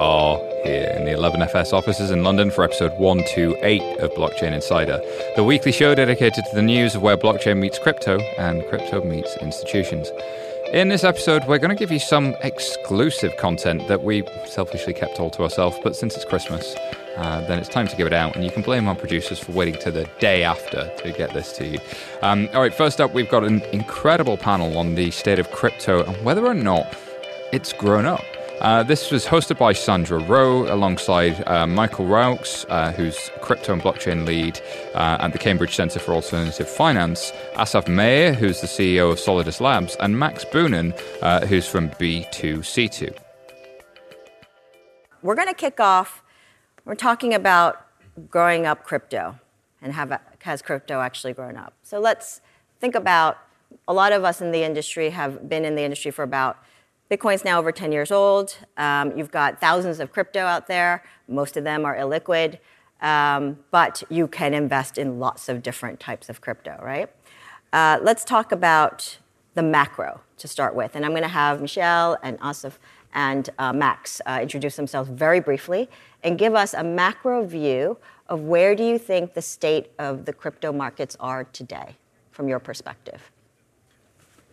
are here in the 11FS offices in London for episode 128 of Blockchain Insider, the weekly show dedicated to the news of where blockchain meets crypto and crypto meets institutions. In this episode, we're going to give you some exclusive content that we selfishly kept all to ourselves, but since it's Christmas, uh, then it's time to give it out, and you can blame our producers for waiting to the day after to get this to you. Um, all right, first up, we've got an incredible panel on the state of crypto and whether or not it's grown up. Uh, this was hosted by Sandra Ro alongside uh, Michael Rauchs, uh, who's crypto and blockchain lead uh, at the Cambridge Centre for Alternative Finance, Asaf Meir, who's the CEO of Solidus Labs, and Max Boonen, uh, who's from B2C2. We're going to kick off. We're talking about growing up crypto and have, has crypto actually grown up? So let's think about a lot of us in the industry have been in the industry for about Bitcoin's now over 10 years old. Um, you've got thousands of crypto out there. Most of them are illiquid, um, but you can invest in lots of different types of crypto, right? Uh, let's talk about the macro to start with. And I'm going to have Michel and Asaf and uh, Max uh, introduce themselves very briefly and give us a macro view of where do you think the state of the crypto markets are today from your perspective.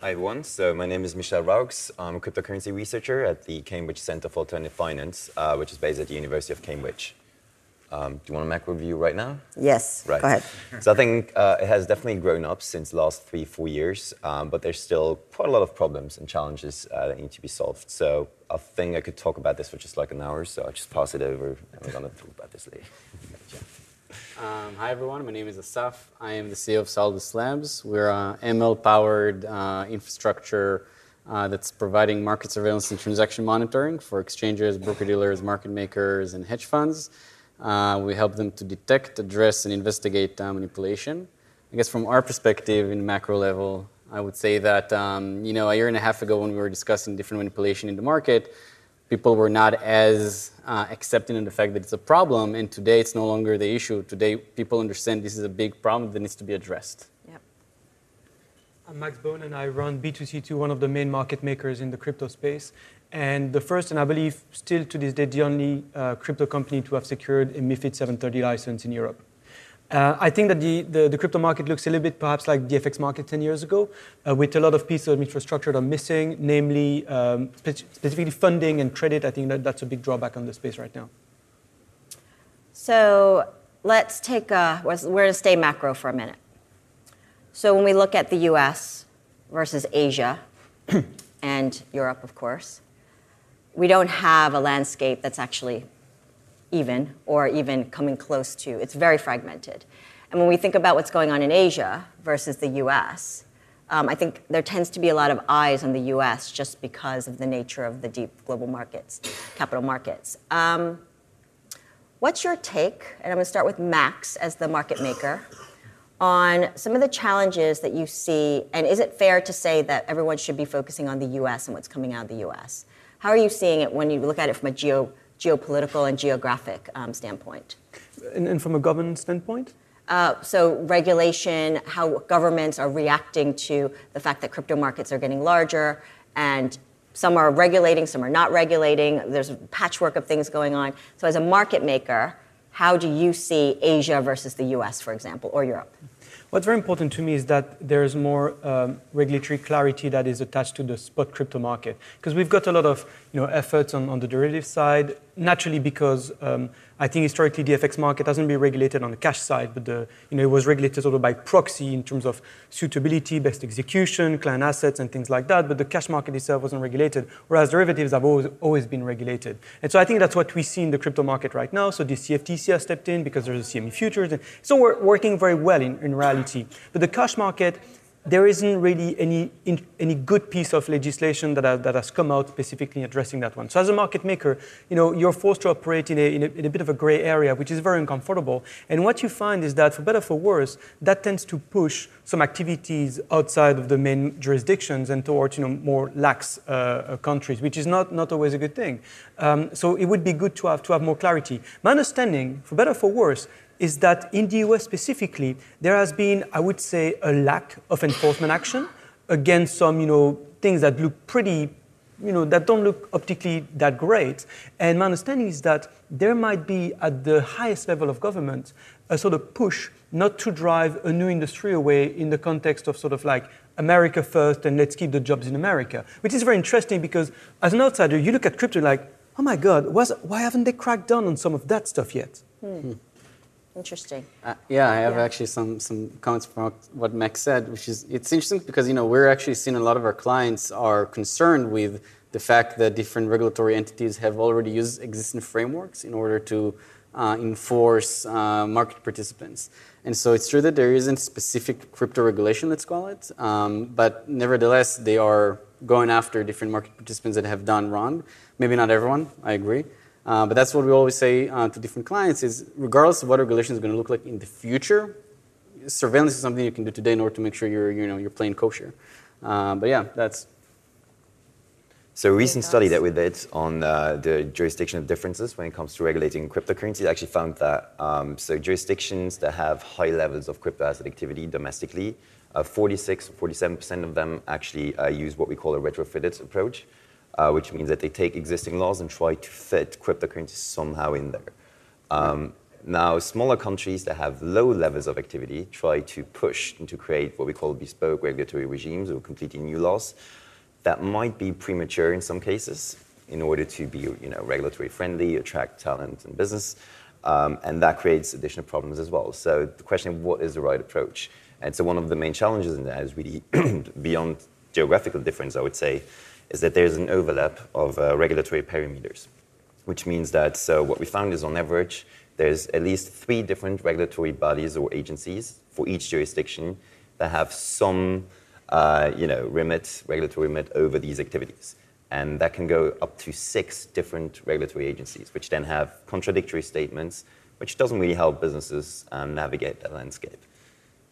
Hi everyone, so my name is Michel Rauchs. I'm a cryptocurrency researcher at the Cambridge Center for Alternative Finance, uh, which is based at the University of Cambridge. Um, do you want a macro view right now? Yes, right. go ahead. so I think uh, it has definitely grown up since the last three, four years, um, but there's still quite a lot of problems and challenges uh, that need to be solved. So I think I could talk about this for just like an hour, so I'll just pass it over and we're going to talk about this later. Um, hi everyone, my name is Asaf. I am the CEO of Solidus Labs. We're an ML-powered uh, infrastructure uh, that's providing market surveillance and transaction monitoring for exchanges, broker-dealers, market makers, and hedge funds. Uh, we help them to detect, address, and investigate uh, manipulation. I guess from our perspective, in macro level, I would say that um, you know a year and a half ago when we were discussing different manipulation in the market, people were not as uh, accepting of the fact that it's a problem, and today it's no longer the issue. Today, people understand this is a big problem that needs to be addressed. Yep. I'm Max Boonen, and I run B2C2, one of the main market makers in the crypto space. And the first, and I believe still to this day, the only uh, crypto company to have secured a MIFID 730 license in Europe. Uh, I think that the, the, the, crypto market looks a little bit perhaps like the FX market 10 years ago, uh, with a lot of pieces of infrastructure that are missing, namely um, spe- specifically funding and credit. I think that that's a big drawback on the space right now. So let's take a, we're going to stay macro for a minute. So when we look at the US versus Asia and Europe, of course, we don't have a landscape that's actually even or even coming close to. It's very fragmented. And when we think about what's going on in Asia versus the US, um, I think there tends to be a lot of eyes on the US just because of the nature of the deep global markets, capital markets. Um, what's your take, and I'm going to start with Max as the market maker, on some of the challenges that you see, and is it fair to say that everyone should be focusing on the US and what's coming out of the US? How are you seeing it when you look at it from a geo geopolitical and geographic um, standpoint. And, and, from a governance standpoint? Uh, so, regulation, how governments are reacting to the fact that crypto markets are getting larger, and some are regulating, some are not regulating. There's a patchwork of things going on. So, as a market maker, how do you see Asia versus the US, for example, or Europe? What's very important to me is that there's more um, regulatory clarity that is attached to the spot crypto market. Because we've got a lot of you know, efforts on, on the derivative side, naturally because um, I think historically the FX market hasn't been regulated on the cash side, but the, you know, it was regulated sort of by proxy in terms of suitability, best execution, client assets, and things like that. But the cash market itself wasn't regulated, whereas derivatives have always, always been regulated. And so I think that's what we see in the crypto market right now. So the CFTC has stepped in because there's a CME futures. And so we're working very well in, in reality. But the cash market, there isn't really any, in, any good piece of legislation that, that has come out specifically addressing that one. So as a market maker, you know, you're forced to operate in a, in a, in a bit of a gray area, which is very uncomfortable. And what you find is that, for better for worse, that tends to push some activities outside of the main jurisdictions and towards you know, more lax uh, uh countries, which is not, not always a good thing. Um, so it would be good to have, to have more clarity. My understanding, for better for worse, is that in the US specifically, there has been, I would say, a lack of enforcement action against some, you know, things that look pretty you know, that don't look optically that great. And my understanding is that there might be at the highest level of government a sort of push not to drive a new industry away in the context of sort of like America first and let's keep the jobs in America, which is very interesting because as an outsider, you look at crypto like, oh my God, why haven't they cracked down on some of that stuff yet? Hmm. Interesting. Uh, yeah, I have Yeah. actually some, some comments from what Max said, which is it's interesting because you know we're actually seeing a lot of our clients are concerned with the fact that different regulatory entities have already used existing frameworks in order to uh, enforce uh, market participants. And so it's true that there isn't specific crypto regulation, let's call it, um, but nevertheless they are going after different market participants that have done wrong. Maybe not everyone, I agree. Uh, but that's what we always say uh, to different clients is regardless of what regulation is going to look like in the future, surveillance is something you can do today in order to make sure you're, you know, you're playing kosher. Uh, but yeah, that's. So a recent study that we did on uh, the jurisdictional differences when it comes to regulating cryptocurrencies actually found that um, so jurisdictions that have high levels of crypto asset activity domestically, uh, 46 or 47 percent of them actually uh, use what we call a retrofitted approach, uh, which means that they take existing laws and try to fit cryptocurrencies somehow in there. Um, now, smaller countries that have low levels of activity try to push and to create what we call bespoke regulatory regimes or completely new laws that might be premature in some cases in order to be you know, regulatory friendly, attract talent and business. Um, and that creates additional problems as well. So the question of what is the right approach? And so one of the main challenges in that is really beyond geographical difference, I would say, is that there's an overlap of uh, regulatory perimeters, which means that so what we found is on average, there's at least three different regulatory bodies or agencies for each jurisdiction that have some uh, you know, remit, regulatory remit over these activities. And that can go up to six different regulatory agencies, which then have contradictory statements, which doesn't really help businesses um, navigate that landscape.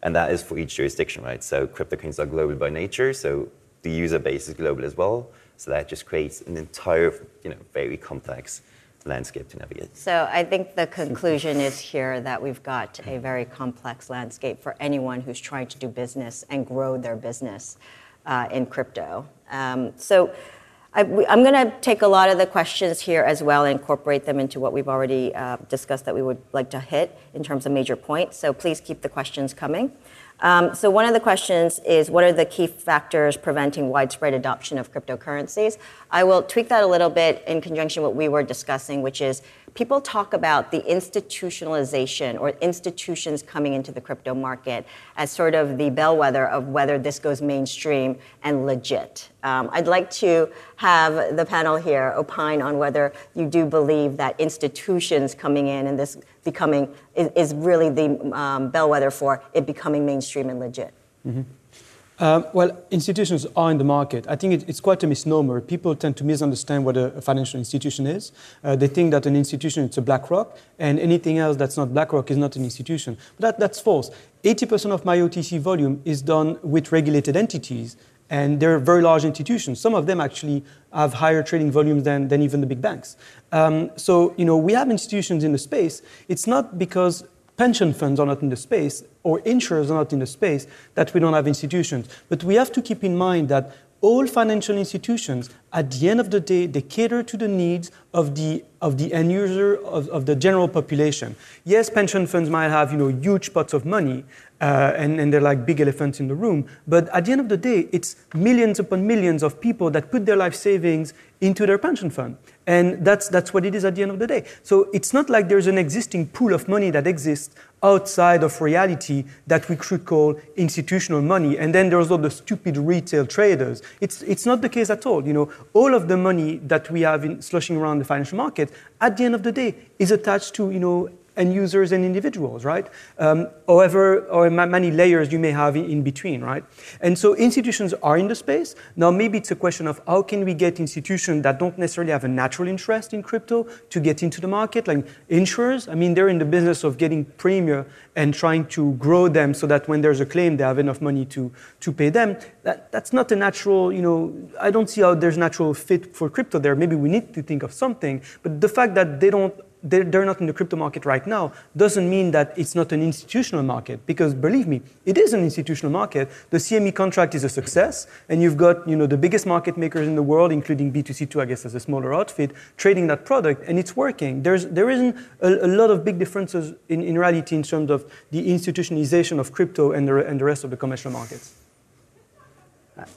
And that is for each jurisdiction, right? So cryptocurrencies are global by nature, so the user base is global as well. So that just creates an entire, you know, very complex landscape to navigate. So I think the conclusion is here that we've got a very complex landscape for anyone who's trying to do business and grow their business uh, in crypto. Um, so I, am going to take a lot of the questions here as well and incorporate them into what we've already uh, discussed that we would like to hit in terms of major points. So please keep the questions coming. Um, so one of the questions is, what are the key factors preventing widespread adoption of cryptocurrencies? I will tweak that a little bit in conjunction with what we were discussing, which is people talk about the institutionalization or institutions coming into the crypto market as sort of the bellwether of whether this goes mainstream and legit. Um, I'd like to have the panel here opine on whether you do believe that institutions coming in and this becoming is, is really the um, bellwether for it becoming mainstream and legit. Mm-hmm. Um, well, institutions are in the market. I think it, it's quite a misnomer. People tend to misunderstand what a, financial institution is. Uh, they think that an institution is a BlackRock, and anything else that's not BlackRock is not an institution. But that, that's false. 80% of my OTC volume is done with regulated entities, and they're very large institutions. Some of them actually have higher trading volumes than, than even the big banks. Um, so, you know, we have institutions in the space. It's not because pension funds are not in the space or insurers are not in the space that we don't have institutions. But we have to keep in mind that all financial institutions, at the end of the day, they cater to the needs of the, of the end user, of, of the general population. Yes, pension funds might have you know, huge pots of money, uh, and, and, they're like big elephants in the room. But at the end of the day, it's millions upon millions of people that put their life savings into their pension fund. And that's, that's what it is at the end of the day. So it's not like there's an existing pool of money that exists outside of reality that we could call institutional money. And then there's all the stupid retail traders. It's, it's not the case at all. You know, all of the money that we have in, slushing around the financial market, at the end of the day, is attached to, you know, end users and individuals, right? Um, however, or many layers you may have in, between, right? And so institutions are in the space. Now, maybe it's a question of how can we get institutions that don't necessarily have a natural interest in crypto to get into the market, like insurers. I mean, they're in the business of getting premium and trying to grow them so that when there's a claim, they have enough money to, to pay them. That, that's not a natural, you know, I don't see how there's natural fit for crypto there. Maybe we need to think of something. But the fact that they don't they're, they're not in the crypto market right now doesn't mean that it's not an institutional market. Because believe me, it is an institutional market. The CME contract is a success, and you've got you know the biggest market makers in the world, including B2C2, I guess, as a smaller outfit, trading that product, and it's working. There's there isn't a, a lot of big differences in, in reality in terms of the institutionalization of crypto and the, and the rest of the commercial markets.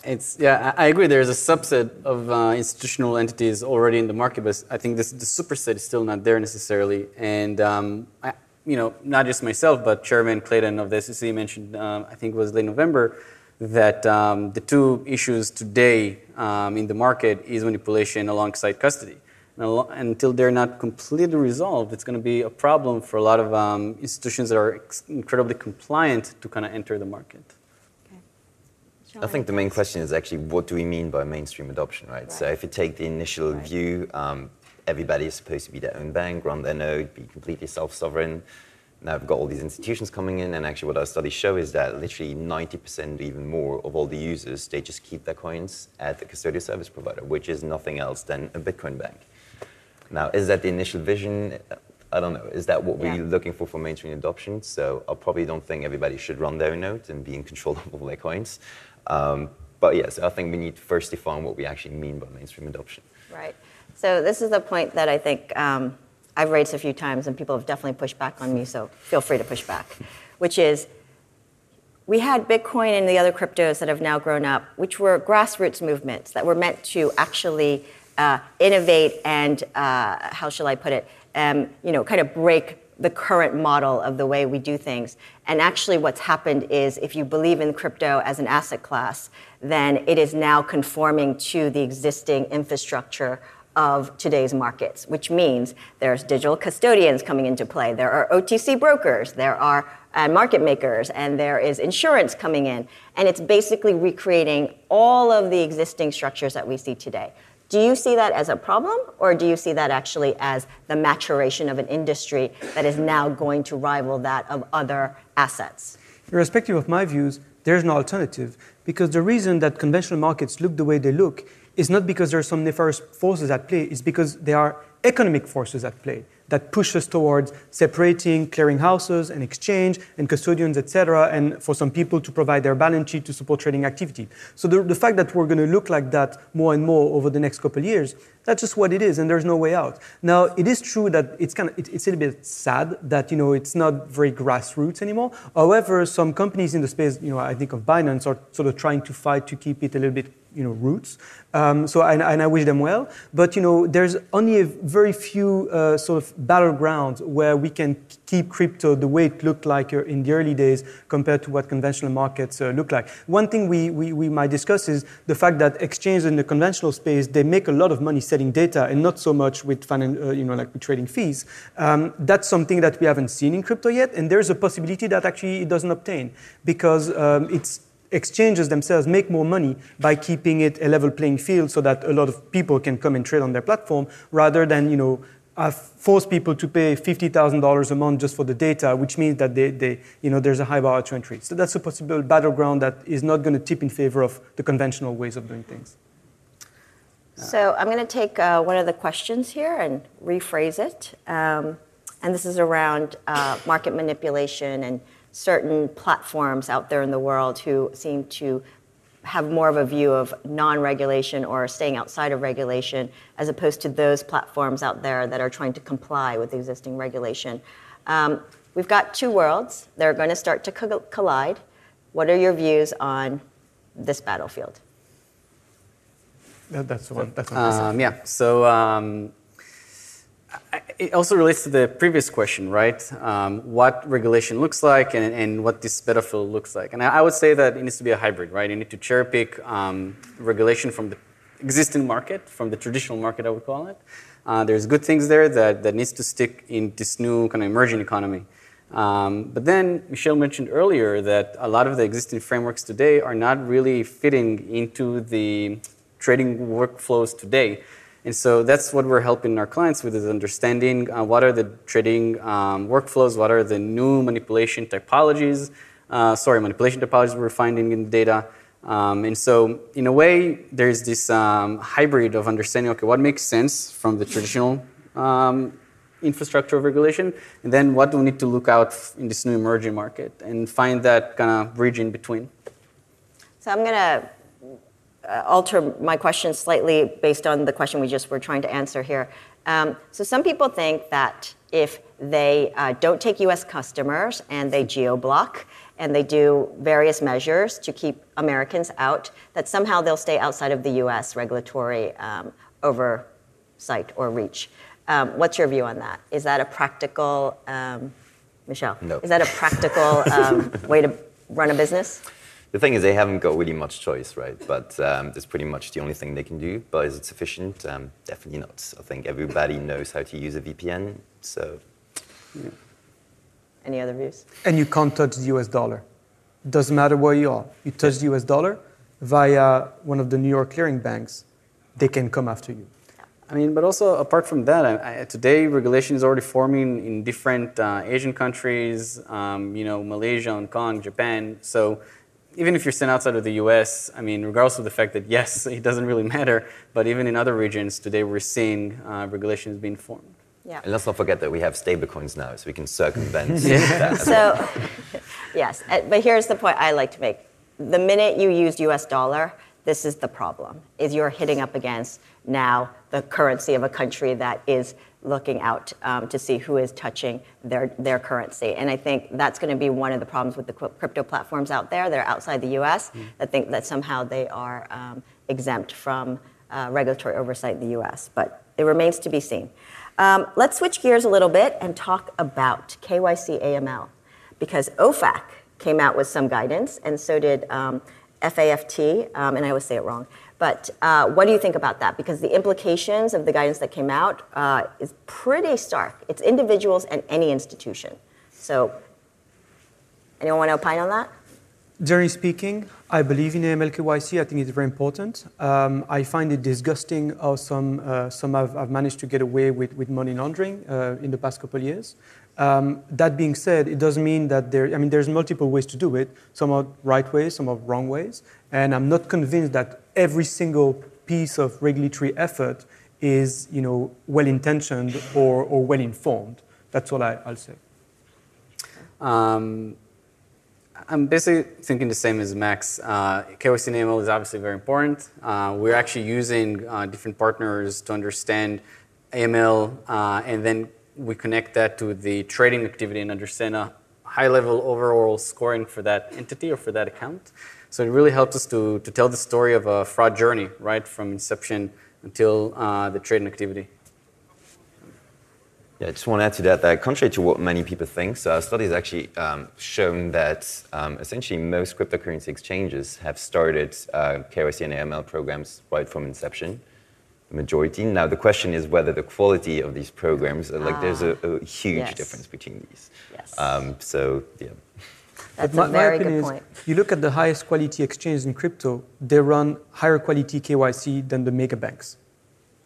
It's yeah, I agree. There's a subset of uh, institutional entities already in the market, but I think this, the superset is still not there necessarily. And um, I, you know, not just myself, but Chairman Clayton of the SEC mentioned, um, I think it was late November, that um, the two issues today um, in the market is manipulation alongside custody. And until they're not completely resolved, it's going to be a problem for a lot of um, institutions that are incredibly compliant to kind of enter the market. I think the main question is actually what do we mean by mainstream adoption, right? right. So if you take the initial right. view, um, everybody is supposed to be their own bank, run their node, be completely self-sovereign. Now we've got all these institutions coming in, and actually what our studies show is that literally 90% even more of all the users, they just keep their coins at the custodial service provider, which is nothing else than a Bitcoin bank. Now, is that the initial vision? I don't know. Is that what yeah. we're looking for for mainstream adoption? So I probably don't think everybody should run their own node and be in control of all their coins. Um, but yes, I think we need to first define what we actually mean by mainstream adoption. Right. So this is the point that I think um, I've raised a few times, and people have definitely pushed back on me. So feel free to push back, which is we had Bitcoin and the other cryptos that have now grown up, which were grassroots movements that were meant to actually uh, innovate and uh, how shall I put it, um, you know, kind of break the current model of the way we do things. And actually, what's happened is if you believe in crypto as an asset class, then it is now conforming to the existing infrastructure of today's markets, which means there's digital custodians coming into play, there are OTC brokers, there are uh, market makers, and there is insurance coming in. And it's basically recreating all of the existing structures that we see today. Do you see that as a problem, or do you see that actually as the maturation of an industry that is now going to rival that of other assets? Irrespective of my views, there's no alternative because the reason that conventional markets look the way they look is not because there are some nefarious forces at play, it's because there are economic forces at play that push us towards separating clearinghouses and exchange and custodians, etc., and for some people to provide their balance sheet to support trading activity. So the, the fact that we're going to look like that more and more over the next couple of years, that's just what it is, and there's no way out. Now, it is true that it's kind of it, it's a little bit sad that you know it's not very grassroots anymore. However, some companies in the space, you know, I think of Binance, are sort of trying to fight to keep it a little bit you know, roots. Um, so, and, and, I wish them well. But, you know, there's only a very few uh, sort of battlegrounds where we can keep crypto the way it looked like uh, in the early days compared to what conventional markets uh, look like. One thing we, we, we, might discuss is the fact that exchanges in the conventional space, they make a lot of money selling data and not so much with, uh, you know, like with trading fees. Um, that's something that we haven't seen in crypto yet. And there's a possibility that actually it doesn't obtain because um, it's exchanges themselves make more money by keeping it a level playing field so that a lot of people can come and trade on their platform rather than, you know, uh, force people to pay $50,000 a month just for the data, which means that they, they, you know, there's a high bar to entry. So that's a possible battleground that is not going to tip in favor of the conventional ways of doing things. So I'm going to take uh, one of the questions here and rephrase it. Um, and this is around uh, market manipulation and certain platforms out there in the world who seem to have more of a view of non regulation or staying outside of regulation, as opposed to those platforms out there that are trying to comply with existing regulation. Um, we've got two worlds. They're going to start to co- collide. What are your views on this battlefield? that's the one. That's one. Um, yeah. So um, it also relates to the previous question, right? Um, what regulation looks like and, and what this battlefield looks like. And I, I, would say that it needs to be a hybrid, right? You need to cherry pick um, regulation from the existing market, from the traditional market, I would call it. Uh, there's good things there that, that needs to stick in this new kind of emerging economy. Um, but then Michel mentioned earlier that a lot of the existing frameworks today are not really fitting into the trading workflows today. And so that's what we're helping our clients with is understanding uh, what are the trading um, workflows, what are the new manipulation typologies, uh, sorry, manipulation typologies we're finding in the data. Um, and so, in a way, there's this um, hybrid of understanding, okay, what makes sense from the traditional um, infrastructure of regulation, and then what do we need to look out in this new emerging market and find that kind of bridge in between. So I'm going to alter my question slightly based on the question we just were trying to answer here. Um, so some people think that if they uh, don't take U.S. customers and they geo-block and they do various measures to keep Americans out, that somehow they'll stay outside of the U.S. regulatory um, oversight or reach. Um, what's your view on that? Is that a practical, um, Michel? No. Is that a practical um, way to run a business? The thing is, they haven't got really much choice, right? But um, that's pretty much the only thing they can do. But is it sufficient? Um, definitely not. I think everybody knows how to use a VPN, so. Yeah. Any other views? And you can't touch the US dollar. Doesn't matter where you are. You touch the US dollar via one of the New York clearing banks, they can come after you. I mean, but also apart from that, I, I, today regulation is already forming in different uh, Asian countries, um, you know, Malaysia, Hong Kong, Japan. So even if you're sent outside of the US, I mean, regardless of the fact that yes, it doesn't really matter, but even in other regions today, we're seeing uh, regulations being formed. Yeah. And let's not forget that we have stablecoins now, so we can circumvent yeah. that. So, yes, uh, but here's the point I like to make. The minute you use US dollar, this is the problem, is you're hitting up against now the currency of a country that is looking out um, to see who is touching their, their currency. And I think that's going to be one of the problems with the crypto platforms out there that are outside the US mm. that think that somehow they are um, exempt from uh, regulatory oversight in the US. But it remains to be seen. Um, let's switch gears a little bit and talk about KYC AML because OFAC came out with some guidance and so did um, FAFT, um, and I always say it wrong. But uh, what do you think about that? Because the implications of the guidance that came out uh, is pretty stark. It's individuals and any institution. So, anyone want to opine on that? Generally speaking, I believe in AML KYC. I think it's very important. Um, I find it disgusting how some, uh, some have, have, managed to get away with, with money laundering uh, in the past couple of years. Um, that being said, it doesn't mean that there, I mean, there's multiple ways to do it. Some are right ways, some are wrong ways. And I'm not convinced that every single piece of regulatory effort is, you know, well-intentioned or, or well-informed. That's all I, will say. Um, I'm basically thinking the same as Max. Uh, KYC AML is obviously very important. Uh, we're actually using uh, different partners to understand AML, uh, and then we connect that to the trading activity and understand a high level overall scoring for that entity or for that account. So it really helps us to, to tell the story of a fraud journey, right, from inception until uh, the trading activity. Yeah, I just want to add to that that contrary to what many people think, so our study has actually um, shown that um, essentially most cryptocurrency exchanges have started uh, KYC and AML programs right from inception majority. Now, the question is whether the quality of these programs, uh, like, ah, there's a, a huge yes. difference between these. Yes. Um, so, yeah. That's my, a very good point. You look at the highest quality exchanges in crypto, they run higher quality KYC than the mega banks.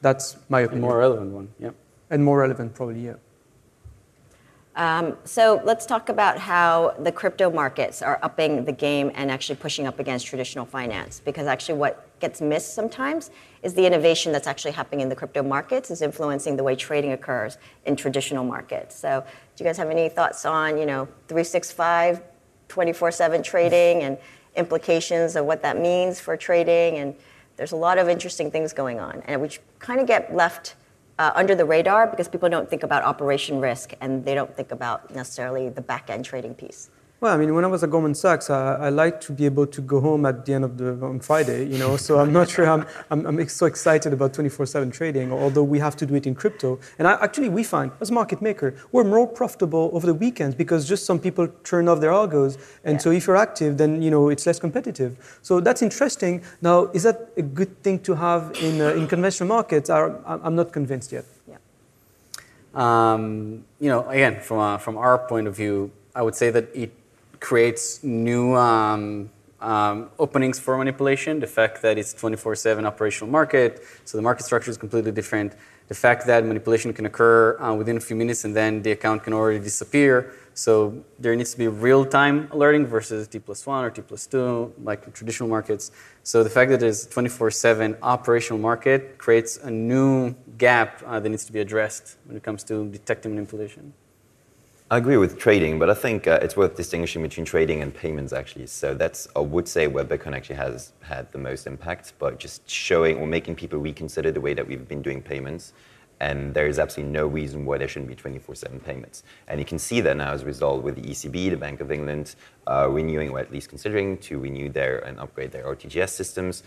That's my opinion. more relevant one, yeah. And more relevant, probably, yeah. Um, so let's talk about how the crypto markets are upping the game and actually pushing up against traditional finance. Because actually, what gets missed sometimes is the innovation that's actually happening in the crypto markets is influencing the way trading occurs in traditional markets. So, do you guys have any thoughts on, you know, 365, 24/7 trading and implications of what that means for trading? And there's a lot of interesting things going on, and which kind of get left uh, under the radar because people don't think about operation risk and they don't think about necessarily the back end trading piece. Well, I mean, when I was at Goldman Sachs, I, I like to be able to go home at the end of the on Friday, you know. So I'm not sure I'm, I'm, I'm so excited about 24/7 trading, although we have to do it in crypto. And I, actually, we find as market maker, we're more profitable over the weekends because just some people turn off their algos, and yeah. so if you're active, then you know it's less competitive. So that's interesting. Now, is that a good thing to have in uh, in conventional markets? I, I'm not convinced yet. Yeah. Um, you know, again, from uh, from our point of view, I would say that it creates new um, um, openings for manipulation. The fact that it's 24/7 operational market, so the market structure is completely different. the fact that manipulation can occur uh, within a few minutes and then the account can already disappear. So there needs to be real-time alerting versus T plus one or T plus two, like traditional markets. So the fact that it's 24/7 operational market creates a new gap uh, that needs to be addressed when it comes to detecting manipulation. I agree with trading, but I think uh, it's worth distinguishing between trading and payments actually. So that's, I would say, where Bitcoin actually has had the most impact, but just showing or making people reconsider the way that we've been doing payments. And there is absolutely no reason why there shouldn't be 24 7 payments. And you can see that now as a result with the ECB, the Bank of England, uh, renewing, or at least considering to renew their and upgrade their RTGS systems,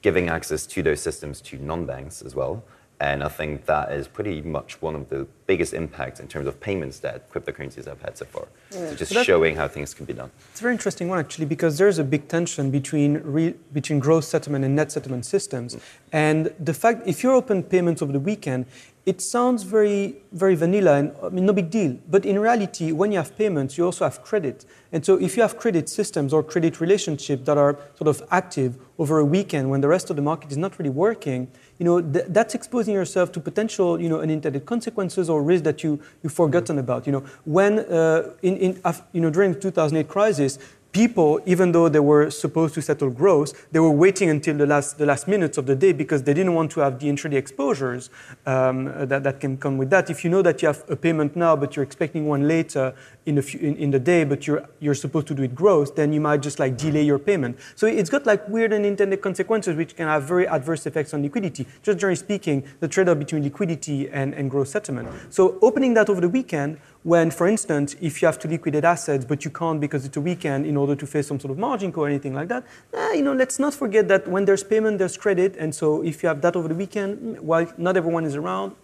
giving access to those systems to non banks as well. And I think that is pretty much one of the biggest impacts in terms of payments that cryptocurrencies have had so far. Yeah. So just so showing how things can be done. It's a very interesting one actually because there's a big tension between re, between gross settlement and net settlement systems. Mm. And the fact if you're open payments over the weekend, it sounds very, very vanilla and I mean, no big deal. But in reality, when you have payments, you also have credit. And so if you have credit systems or credit relationships that are sort of active over a weekend when the rest of the market is not really working, you know, th- that's exposing yourself to potential, you know, unintended consequences or risks that you, you've forgotten about. You know, when, uh, in, in, you know, during the 2008 crisis, people, even though they were supposed to settle gross, they were waiting until the last, the last minutes of the day because they didn't want to have the intraday exposures um, that, that can come with that. If you know that you have a payment now, but you're expecting one later in, few, in, in, the day, but you're, you're supposed to do it gross, then you might just like delay your payment. So it's got like weird unintended consequences which can have very adverse effects on liquidity. Just generally speaking, the trade-off between liquidity and, and gross settlement. So opening that over the weekend when, for instance, if you have to liquidate assets, but you can't because it's a weekend in order to face some sort of margin call or anything like that, eh, you know, let's not forget that when there's payment, there's credit. And so if you have that over the weekend, mm, while not everyone is around,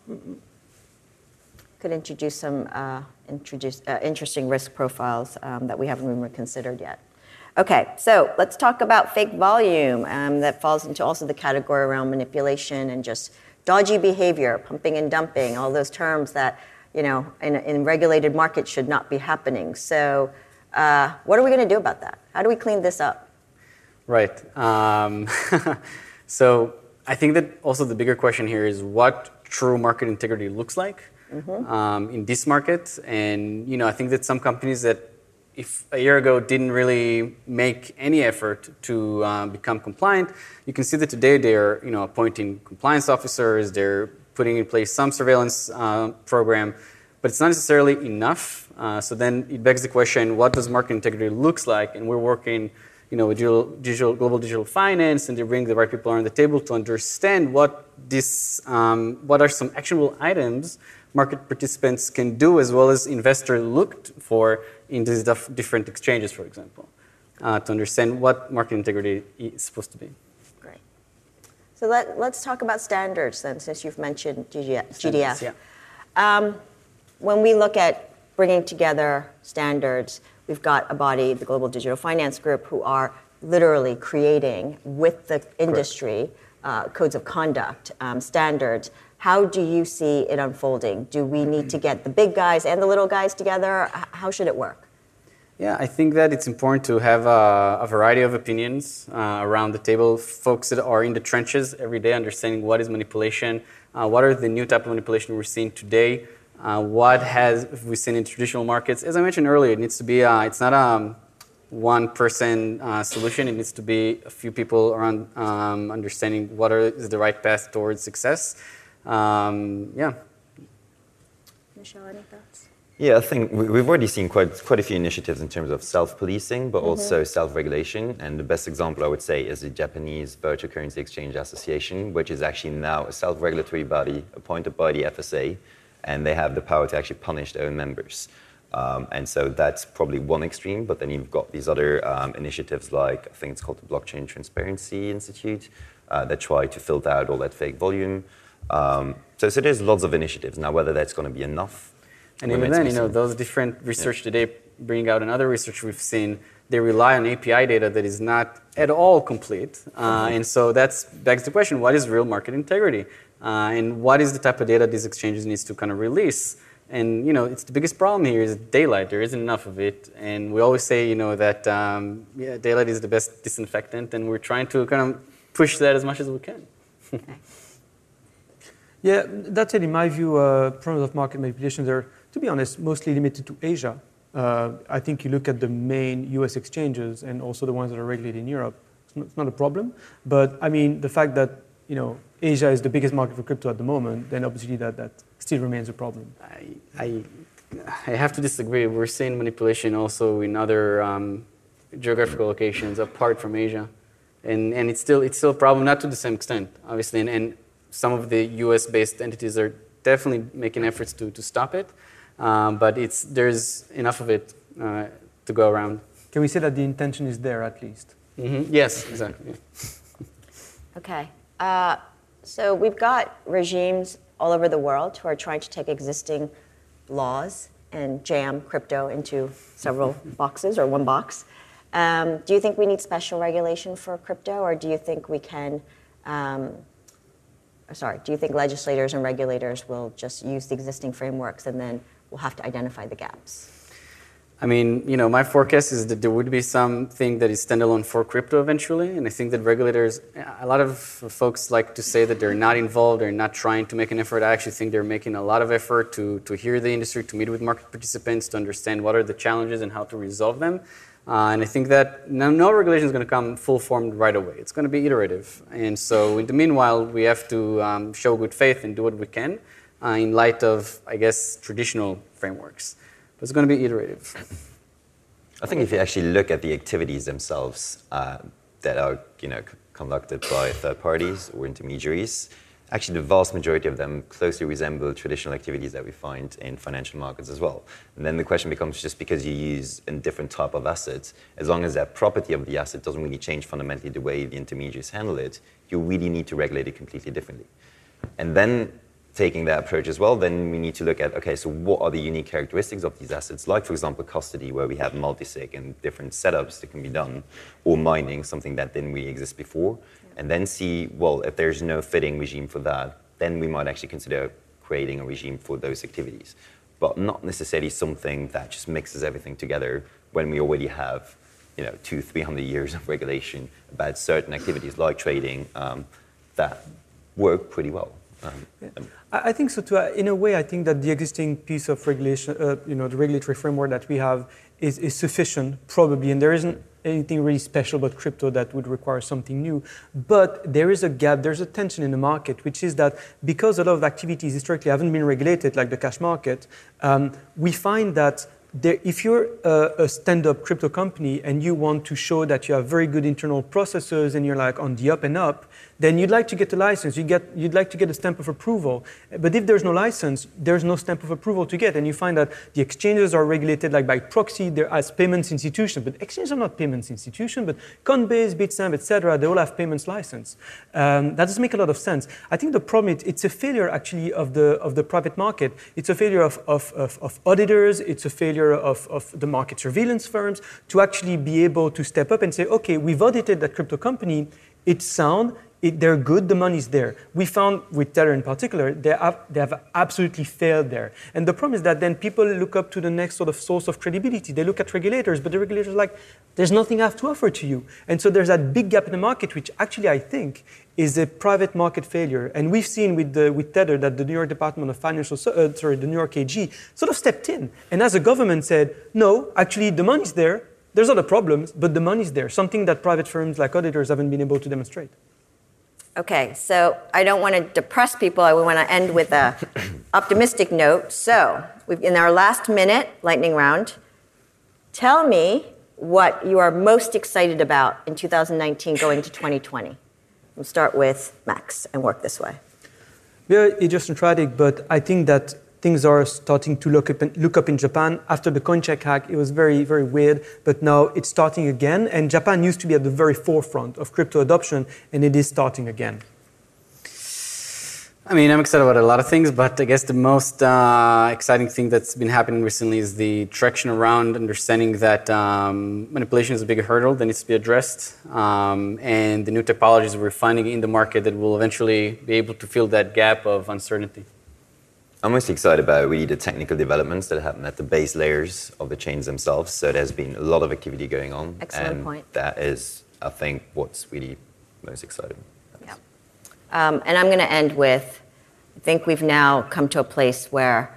could introduce some uh, introduce, uh, interesting risk profiles um, that we haven't even considered yet. Okay, so let's talk about fake volume um, that falls into also the category around manipulation and just dodgy behavior, pumping and dumping, all those terms that you know, in, in regulated markets should not be happening. So, uh, what are we going to do about that? How do we clean this up? Right. Um, so, I think that also the bigger question here is what true market integrity looks like mm-hmm. um, in this market. And you know, I think that some companies that if a year ago didn't really make any effort to uh, become compliant, you can see that today they're you know appointing compliance officers, they're putting in place some surveillance uh, program, but it's not necessarily enough. Uh, so then it begs the question, what does market integrity looks like? And we're working, you know, with digital, digital, global digital finance, and they bring the right people around the table to understand what this, um, what are some actionable items market participants can do, as well as investors looked for in these different exchanges, for example, uh, to understand what market integrity is supposed to be. So let, let's talk about standards then, since you've mentioned GDF. Standards, yeah. Um, when we look at bringing together standards, we've got a body, the Global Digital Finance Group, who are literally creating with the industry uh, codes of conduct, um, standards. How do you see it unfolding? Do we need to get the big guys and the little guys together? How should it work? Yeah, I think that it's important to have a, a variety of opinions uh, around the table. Folks that are in the trenches every day, understanding what is manipulation, uh, what are the new type of manipulation we're seeing today, uh, what has we seen in traditional markets. As I mentioned earlier, it needs to be. Uh, it's not a one person uh, solution. It needs to be a few people around um, understanding what are, is the right path towards success. Um, yeah. Michel, any thoughts? Yeah, I think we've already seen quite, quite a few initiatives in terms of self policing, but mm-hmm. also self regulation. And the best example I would say is the Japanese Virtual Currency Exchange Association, which is actually now a self regulatory body appointed by the FSA, and they have the power to actually punish their own members. Um, and so that's probably one extreme, but then you've got these other um, initiatives like I think it's called the Blockchain Transparency Institute uh, that try to filter out all that fake volume. Um, so, so there's lots of initiatives. Now, whether that's going to be enough and even then, you know, those different research yeah. today bring out another research we've seen. They rely on API data that is not at all complete. Uh, and so that begs the question, what is real market integrity? Uh, and what is the type of data these exchanges needs to kind of release? And, you know, it's the biggest problem here is daylight. There isn't enough of it. And we always say, you know, that um, yeah, daylight is the best disinfectant. And we're trying to kind of push that as much as we can. Yeah, that's it. In my view, uh, problems of market manipulation are, to be honest, mostly limited to Asia. Uh, I think you look at the main US exchanges and also the ones that are regulated in Europe, it's not, it's not, a problem. But I mean, the fact that you know, Asia is the biggest market for crypto at the moment, then obviously that, that still remains a problem. I, I, I have to disagree. We're seeing manipulation also in other um, geographical locations apart from Asia. And, and it's, still, it's still a problem, not to the same extent, obviously. And, and some of the US based entities are definitely making efforts to, to stop it. Um, but it's, there's enough of it uh, to go around. Can we say that the intention is there at least? Mm-hmm. Yes, exactly. okay. Uh, so we've got regimes all over the world who are trying to take existing laws and jam crypto into several boxes or one box. Um, do you think we need special regulation for crypto, or do you think we can? Um, sorry, do you think legislators and regulators will just use the existing frameworks and then we'll have to identify the gaps? I mean, you know, my forecast is that there would be something that is standalone for crypto eventually, and I think that regulators, a lot of folks like to say that they're not involved, they're not trying to make an effort. I actually think they're making a lot of effort to, to hear the industry, to meet with market participants, to understand what are the challenges and how to resolve them. Uh, and I think that no, no regulation is going to come full formed right away. It's going to be iterative. And so, in the meanwhile, we have to um, show good faith and do what we can uh, in light of, I guess, traditional frameworks but it's going to be iterative. I think if you actually look at the activities themselves uh, that are you know, conducted by third parties or intermediaries, actually the vast majority of them closely resemble traditional activities that we find in financial markets as well. And then the question becomes just because you use a different type of asset, as long as that property of the asset doesn't really change fundamentally the way the intermediaries handle it, you really need to regulate it completely differently. And then taking that approach as well, then we need to look at okay, so what are the unique characteristics of these assets? Like, for example, custody, where we have multi-sig and different setups that can be done, or mining, something that didn't really exist before, and then see well, if there's no fitting regime for that, then we might actually consider creating a regime for those activities, but not necessarily something that just mixes everything together when we already have you know two, three hundred years of regulation about certain activities like trading um, that work pretty well. Um, yeah. I think so too. In a way, I think that the existing piece of regulation, uh, you know, the regulatory framework that we have is, is sufficient, probably, and there isn't anything really special about crypto that would require something new. But there is a gap, there's a tension in the market, which is that because a lot of activities historically haven't been regulated, like the cash market, um, we find that there, if you're a, a stand-up crypto company and you want to show that you have very good internal processes and you're like on the up and up, then you'd like to get a license. You get, you'd like to get a stamp of approval. But if there's no license, there's no stamp of approval to get. And you find that the exchanges are regulated like by proxy, they're as payments institutions. But exchanges are not payments institutions, but Coinbase, Bitstamp, etc., they all have payments license. Um, that doesn't make a lot of sense. I think the problem, is it's a failure actually of the, of the private market. It's a failure of, of, of, of auditors, it's a failure of, of the market surveillance firms to actually be able to step up and say, okay, we've audited that crypto company, it's sound, it, they're good, the money's there. We found with Tether in particular, they have, they have absolutely failed there. And the problem is that then people look up to the next sort of source of credibility. They look at regulators, but the regulators are like, there's nothing I have to offer to you. And so there's that big gap in the market, which actually I think is a private market failure. And we've seen with, the, with Tether that the New York Department of Financial, uh, sorry, the New York AG sort of stepped in. And as a government said, no, actually the money's there, there's other problems, but the money's there, something that private firms like auditors haven't been able to demonstrate. Okay, so I don't want to depress people. I want to end with a optimistic note. So, in our last minute lightning round, tell me what you are most excited about in 2019 going to 2020. We'll start with Max and work this way. Very idiosyncratic, but I think that things are starting to look up, in, look up in Japan. After the CoinCheck hack, it was very, very weird, but now it's starting again. And Japan used to be at the very forefront of crypto adoption, and it is starting again. I mean, I'm excited about a lot of things, but I guess the most uh, exciting thing that's been happening recently is the traction around understanding that um, manipulation is a big hurdle that needs to be addressed, um, and the new technologies we're finding in the market that will eventually be able to fill that gap of uncertainty. I'm most excited about really the technical developments that happen at the base layers of the chains themselves. So there's been a lot of activity going on. Excellent and point. That is, I think, what's really most exciting. Yeah. Um, and I'm going to end with I think we've now come to a place where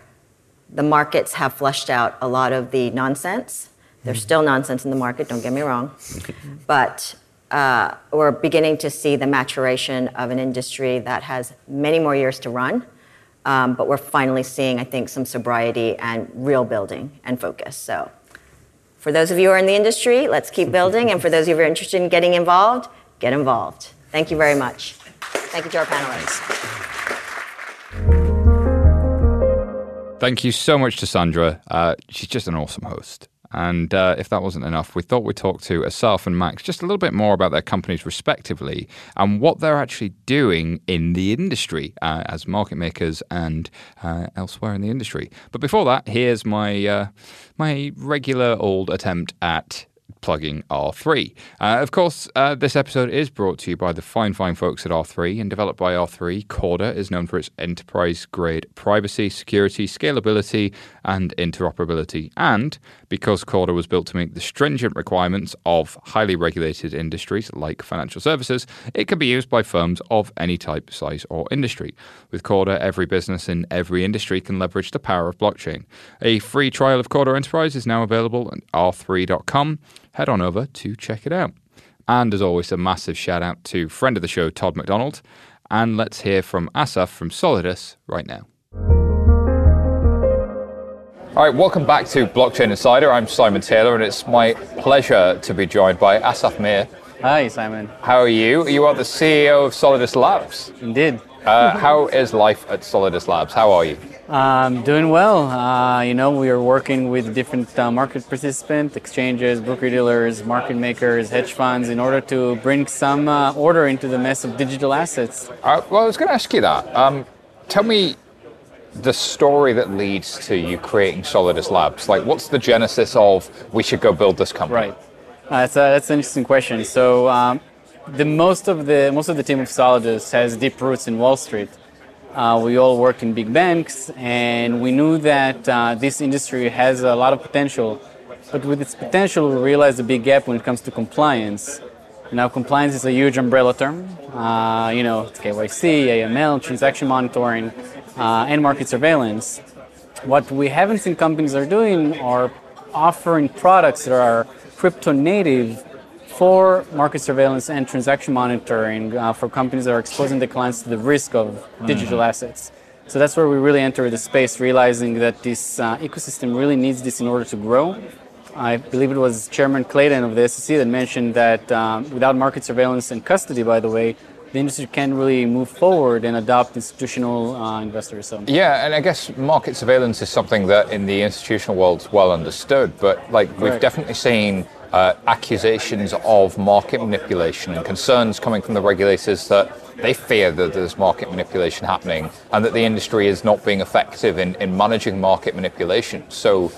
the markets have flushed out a lot of the nonsense. There's still nonsense in the market, don't get me wrong. but uh, we're beginning to see the maturation of an industry that has many more years to run. Um, but we're finally seeing, I think, some sobriety and real building and focus. So, for those of you who are in the industry, let's keep building. And for those of you who are interested in getting involved, get involved. Thank you very much. Thank you to our panelists. Thank you so much to Sandra. Uh, she's just an awesome host. And uh, if that wasn't enough, we thought we'd talk to Asaf and Max just a little bit more about their companies respectively and what they're actually doing in the industry uh, as market makers and uh, elsewhere in the industry. But before that, here's my uh, my regular old attempt at plugging R3. Uh, of course, uh, this episode is brought to you by the fine, fine folks at R3 and developed by R3. Corda is known for its enterprise grade privacy, security, scalability, and interoperability. And because Corda was built to meet the stringent requirements of highly regulated industries like financial services, it can be used by firms of any type, size, or industry. With Corda, every business in every industry can leverage the power of blockchain. A free trial of Corda Enterprise is now available at r3.com head on over to check it out. And as always, a massive shout out to friend of the show, Todd McDonald. And let's hear from Asaf from Solidus right now. All right, welcome back to Blockchain Insider. I'm Simon Taylor, and it's my pleasure to be joined by Asaf Meir. Hi, Simon. How are you? You are the CEO of Solidus Labs. Indeed. Uh, how is life at Solidus Labs? How are you? Um, doing well. Uh, you know, we are working with different uh, market participants, exchanges, broker dealers, market makers, hedge funds, in order to bring some uh, order into the mess of digital assets. Uh, well, I was going to ask you that. Um, tell me the story that leads to you creating Solidus Labs. Like, what's the genesis of we should go build this company? Right. Uh, that's, that's an interesting question. So, um, the most of the most of the team of Solidus has deep roots in Wall Street. Uh, we all work in big banks, and we knew that uh, this industry has a lot of potential. But with its potential, we realized a big gap when it comes to compliance. Now, compliance is a huge umbrella term. Uh, you know, it's KYC, AML, transaction monitoring, uh, and market surveillance. What we haven't seen companies are doing are offering products that are crypto native for market surveillance and transaction monitoring uh, for companies that are exposing their clients to the risk of mm-hmm. digital assets. So that's where we really enter the space, realizing that this uh, ecosystem really needs this in order to grow. I believe it was Chairman Clayton of the SEC that mentioned that um, without market surveillance and custody, by the way, the industry can't really move forward and adopt institutional uh, investors. So. Yeah, and I guess market surveillance is something that in the institutional world is well understood, but like Correct. we've definitely seen uh, accusations of market manipulation and concerns coming from the regulators that they fear that there's market manipulation happening and that the industry is not being effective in, in managing market manipulation. So,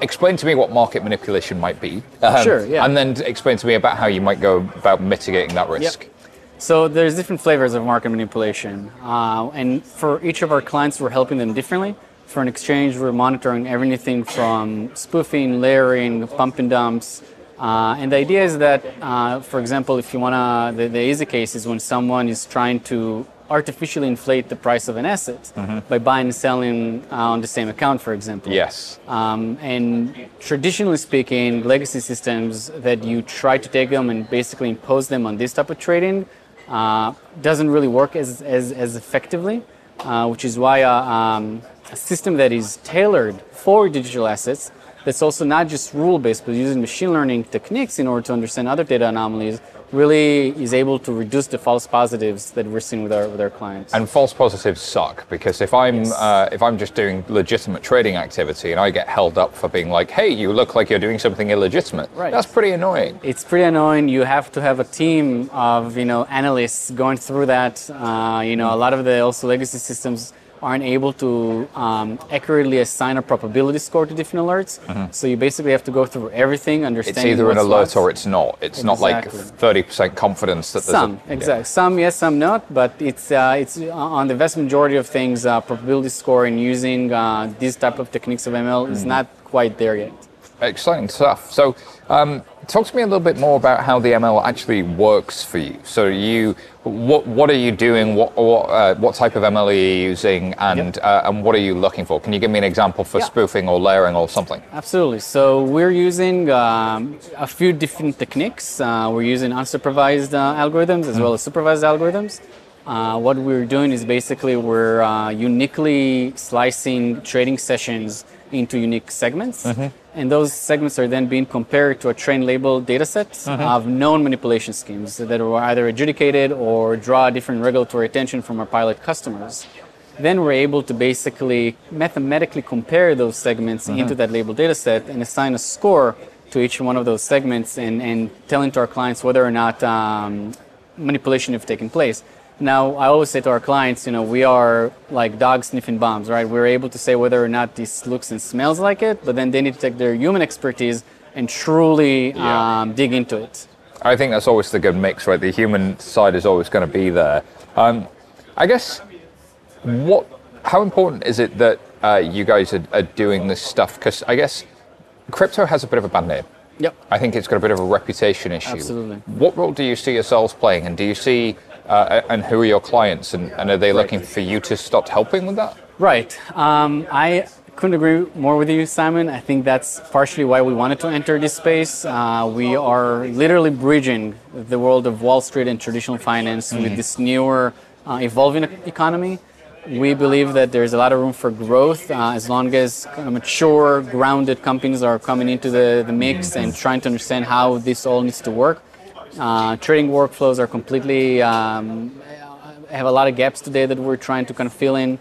explain to me what market manipulation might be. Um, sure, yeah. And then explain to me about how you might go about mitigating that risk. Yep. So there's different flavors of market manipulation, uh, and for each of our clients, we're helping them differently. For an exchange, we're monitoring everything from spoofing, layering, pump and dumps. Uh, and the idea is that, uh, for example, if you want to, the, the, easy case is when someone is trying to artificially inflate the price of an asset mm-hmm. by buying and selling uh, on the same account, for example. Yes. Um, and traditionally speaking, legacy systems that you try to take them and basically impose them on this type of trading uh, doesn't really work as, as, as effectively, uh, which is why uh, um, a system that is tailored for digital assets that's also not just rule based but using machine learning techniques in order to understand other data anomalies really is able to reduce the false positives that we're seeing with our with our clients. And false positives suck because if I'm yes. uh, if I'm just doing legitimate trading activity and I get held up for being like, hey, you look like you're doing something illegitimate, right. that's pretty annoying. It's pretty annoying. You have to have a team of you know analysts going through that. Uh, you know, a lot of the also legacy systems aren't able to um, accurately assign a probability score to different alerts. Mm-hmm. So you basically have to go through everything, understand. It's either an alert or it's not. It's exactly. not like thirty percent confidence that some a, exactly yeah. some yes, some not. But it's uh, it's uh, on the vast majority of things, uh, probability scoring using uh, these type of techniques of ML mm-hmm. is not quite there yet. Exciting stuff. So. Um, talk to me a little bit more about how the ML actually works for you. So you, what what are you doing? What what, uh, what type of ML are you using, and Yep. uh, and what are you looking for? Can you give me an example for Yeah. spoofing or layering or something? Absolutely. So we're using um, a few different techniques. Uh, we're using unsupervised uh, algorithms as well as supervised algorithms. Uh, what we're doing is basically we're uh, uniquely slicing trading sessions into unique segments. And those segments are then being compared to a trained label data set of known manipulation schemes that were either adjudicated or draw different regulatory attention from our pilot customers. Then we're able to basically mathematically compare those segments into that label data set and assign a score to each one of those segments and, and telling to our clients whether or not um, manipulation have taken place. Now, I always say to our clients, you know, we are like dogs sniffing bombs, right? We're able to say whether or not this looks and smells like it, but then they need to take their human expertise and truly Yeah. um, dig into it. I think that's always the good mix, right? The human side is always going to be there. Um, I guess what, how important is it that uh, you guys are, are doing this stuff? Because I guess crypto has a bit of a bad name. Yep. I think it's got a bit of a reputation issue. Absolutely. What role do you see yourselves playing, and do you see, uh, and who are your clients, and, and are they looking for you to start helping with that? Right. Um, I couldn't agree more with you, Simon. I think that's partially why we wanted to enter this space. Uh, we are literally bridging the world of Wall Street and traditional finance with this newer, uh, evolving economy. We believe that there's a lot of room for growth uh, as long as kind of mature, grounded companies are coming into the, the mix and trying to understand how this all needs to work. Uh, trading workflows are completely um, have a lot of gaps today that we're trying to kind of fill in.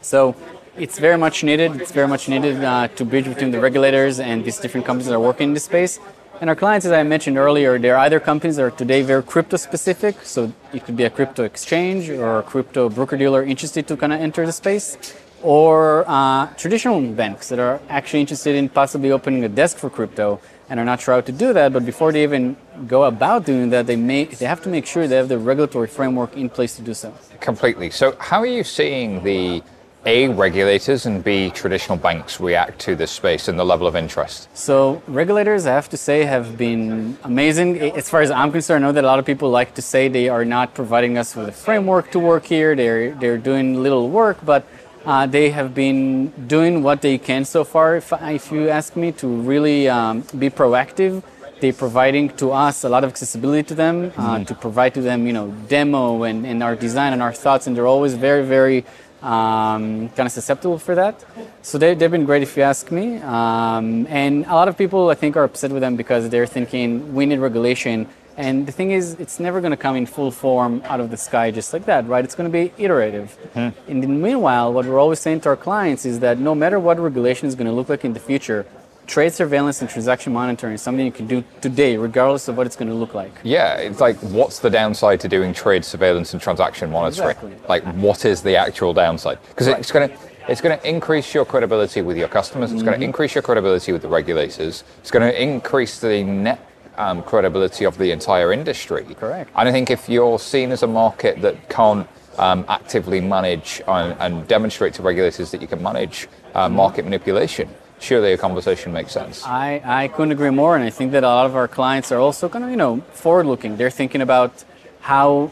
So it's very much needed. It's very much needed uh, to bridge between the regulators and these different companies that are working in this space. And our clients, as I mentioned earlier, they're either companies that are today very crypto specific, so it could be a crypto exchange or a crypto broker dealer interested to kind of enter the space, or uh, traditional banks that are actually interested in possibly opening a desk for crypto and are not sure how to do that. But before they even go about doing that, they make they have to make sure they have the regulatory framework in place to do so. Completely. So, how are you seeing the A, regulators, and B, traditional banks react to this space and the level of interest? So regulators, I have to say, have been amazing. As far as I'm concerned, I know that a lot of people like to say they are not providing us with a framework to work here. They're they're doing little work, but uh, they have been doing what they can so far. If, if you ask me, to really um, be proactive. They're providing to us a lot of accessibility to them, uh, to provide to them, you know, demo and, and our design and our thoughts, and they're always very, very um, kind of susceptible for that. So they, they've been great if you ask me. Um, and a lot of people, I think, are upset with them because they're thinking we need regulation. And the thing is, it's never going to come in full form out of the sky just like that, right? It's going to be iterative. And in the meanwhile, what we're always saying to our clients is that no matter what regulation is going to look like in the future, trade surveillance and transaction monitoring is something you can do today, regardless of what it's going to look like. Yeah, it's like, what's the downside to doing trade surveillance and transaction monitoring? Exactly. Like, what is the actual downside? Because Right. it's going to it's going to increase your credibility with your customers. It's Mm-hmm. going to increase your credibility with the regulators. It's going to increase the net um, credibility of the entire industry. Correct. And I think if you're seen as a market that can't um, actively manage and, and demonstrate to regulators that you can manage Mm-hmm. uh, market manipulation, surely a conversation makes sense. I, I couldn't agree more, and I think that a lot of our clients are also kind of you know forward looking. They're thinking about how,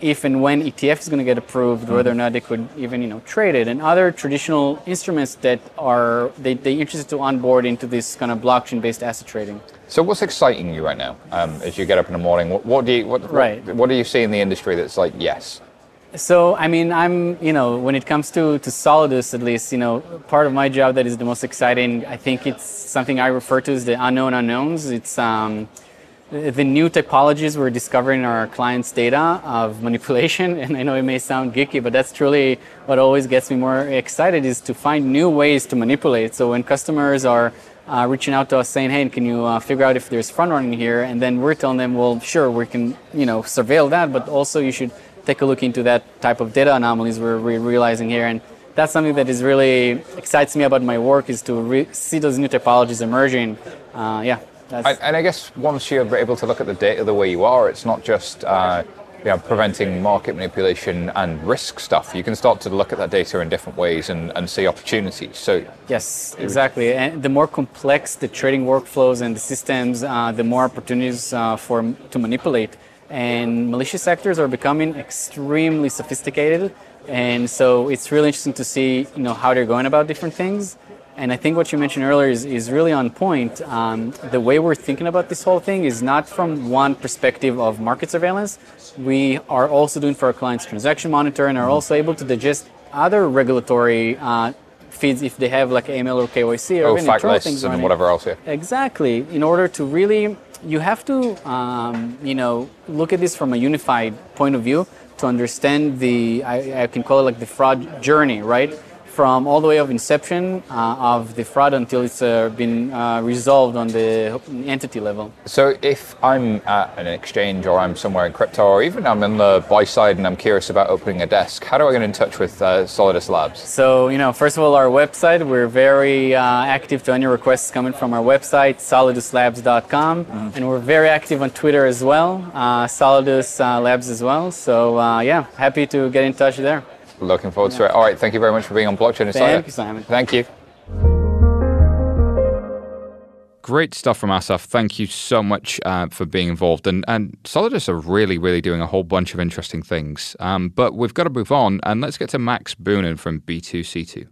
if and when ETF is going to get approved, whether or not they could even you know trade it, and other traditional instruments that are they they interested to onboard into this kind of blockchain based asset trading. So, what's exciting you right now um, as you get up in the morning? What, what do you what, Right. what, what do you see in the industry that's like yes? So, I mean, I'm, you know, when it comes to, to Solidus, at least, you know, part of my job that is the most exciting, I think it's something I refer to as the unknown unknowns. It's um, the the new typologies we're discovering in our clients' data of manipulation. And I know it may sound geeky, but that's truly what always gets me more excited is to find new ways to manipulate. So when customers are uh, reaching out to us saying, "Hey, can you uh, figure out if there's front running here?" and then we're telling them, "Well, sure, we can, you know, surveil that, but also you should take a look into that type of data anomalies we're re- realizing here." And that's something that is really excites me about my work is to re- see those new typologies emerging. Uh, yeah, that's, And, and I guess once you're able to look at the data the way you are, it's not just know, preventing market manipulation and risk stuff, you can start to look at that data in different ways and, and see opportunities. So Yes, exactly. And the more complex the trading workflows and the systems, uh, the more opportunities uh, for to manipulate. And malicious actors are becoming extremely sophisticated, and so it's really interesting to see, you know, how they're going about different things. And I think what you mentioned earlier is, is really on point. Um, the way we're thinking about this whole thing is not from one perspective of market surveillance. We are also doing for our clients transaction monitor and are also able to digest other regulatory uh, feeds if they have like AML or KYC or oh, fact lists things and whatever else. Yeah. Exactly. In order to really, you have to, um, you know, look at this from a unified point of view to understand the, I, I can call it like the fraud journey, right? From all the way of inception uh, of the fraud until it's uh, been uh, resolved on the entity level. So if I'm at an exchange or I'm somewhere in crypto or even I'm on the buy side and I'm curious about opening a desk, how do I get in touch with uh, Solidus Labs? So, you know, first of all, our website, we're very uh, active to any requests coming from our website, soliduslabs.com. And we're very active on Twitter as well, uh, Solidus uh, Labs as well. So, uh, yeah, happy to get in touch there. Looking forward to it. All right, thank you very much for being on Blockchain Insider. Thank you, Simon. Thank you. Great stuff from Asaf. Thank you so much uh, for being involved. And, and Solidus are really, really doing a whole bunch of interesting things. Um, but we've got to move on and let's get to Max Boonen from B2C2.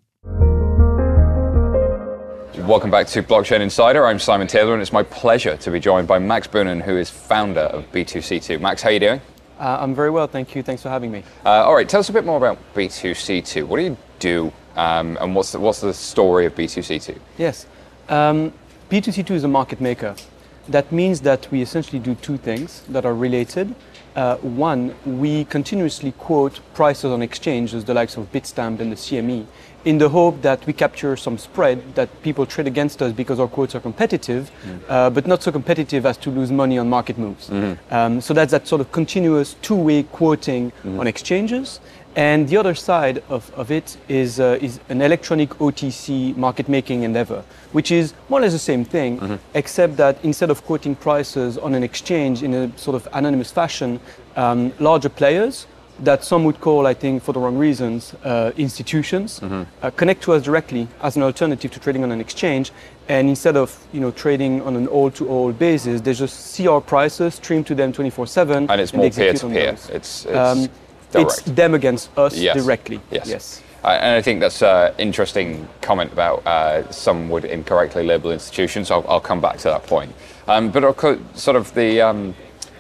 Welcome back to Blockchain Insider. I'm Simon Taylor, and it's my pleasure to be joined by Max Boonen, who is founder of B2C2. Max, how are you doing? Uh, I'm very well, thank you. Thanks for having me. Uh, all right, tell us a bit more about B2C2. What do you do, um, and what's the, what's the story of B2C2? Yes. Um, B2C2 is a market maker. That means that we essentially do two things that are related. Uh, one, we continuously quote prices on exchanges, the likes of Bitstamp and the CME, in the hope that we capture some spread that people trade against us because our quotes are competitive, uh, but not so competitive as to lose money on market moves. Um, so that's that sort of continuous two-way quoting on exchanges. And the other side of, of it is, uh, is an electronic OTC market making endeavor, which is more or less the same thing, except that instead of quoting prices on an exchange in a sort of anonymous fashion, um, larger players that some would call, I think, for the wrong reasons, uh, institutions, uh, connect to us directly as an alternative to trading on an exchange. And instead of you know trading on an all-to-all basis, they just see our prices, stream to them 24/7, And it's more peer-to-peer. It's, it's Um, it's them against us Yes. directly. Yes. yes. Uh, and I think that's an interesting comment about uh, some would incorrectly label institutions. I'll, I'll come back to that point. Um, but sort of the um,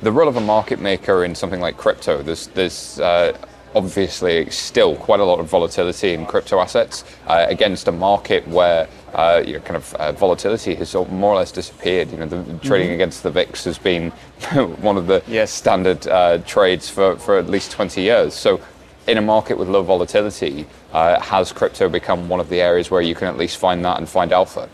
the role of a market maker in something like crypto. There's there's uh, obviously still quite a lot of volatility in crypto assets uh, against a market where uh, you know, kind of uh, volatility has more or less disappeared. You know, the trading against the VIX has been one of the Yes. standard uh, trades for, for at least 20 years. So, in a market with low volatility, uh, has crypto become one of the areas where you can at least find that and find alpha?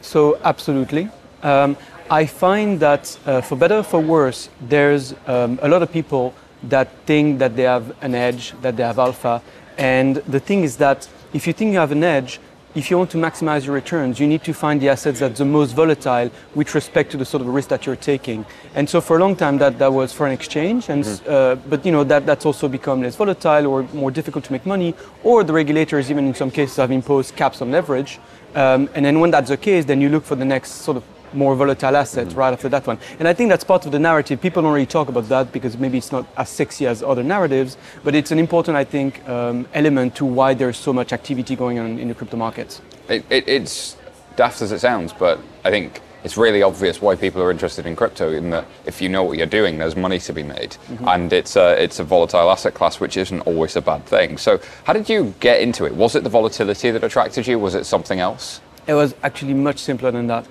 So absolutely. Um, I find that uh, for better or for worse, there's um, a lot of people that think that they have an edge, that they have alpha. And the thing is that if you think you have an edge, if you want to maximize your returns, you need to find the assets that's the most volatile with respect to the sort of risk that you're taking. And so for a long time, that, that was foreign exchange. And uh, but you know that that's also become less volatile or more difficult to make money. Or the regulators, even in some cases, have imposed caps on leverage. Um, and then when that's the case, then you look for the next sort of more volatile asset right after that one. And I think that's part of the narrative. People don't really talk about that because maybe it's not as sexy as other narratives, but it's an important, I think, um, element to why there's so much activity going on in the crypto markets. It, it, it's daft as it sounds, but I think it's really obvious why people are interested in crypto. In that, if you know what you're doing, there's money to be made, and it's a it's a volatile asset class, which isn't always a bad thing. So, how did you get into it? Was it the volatility that attracted you? Was it something else? It was actually much simpler than that.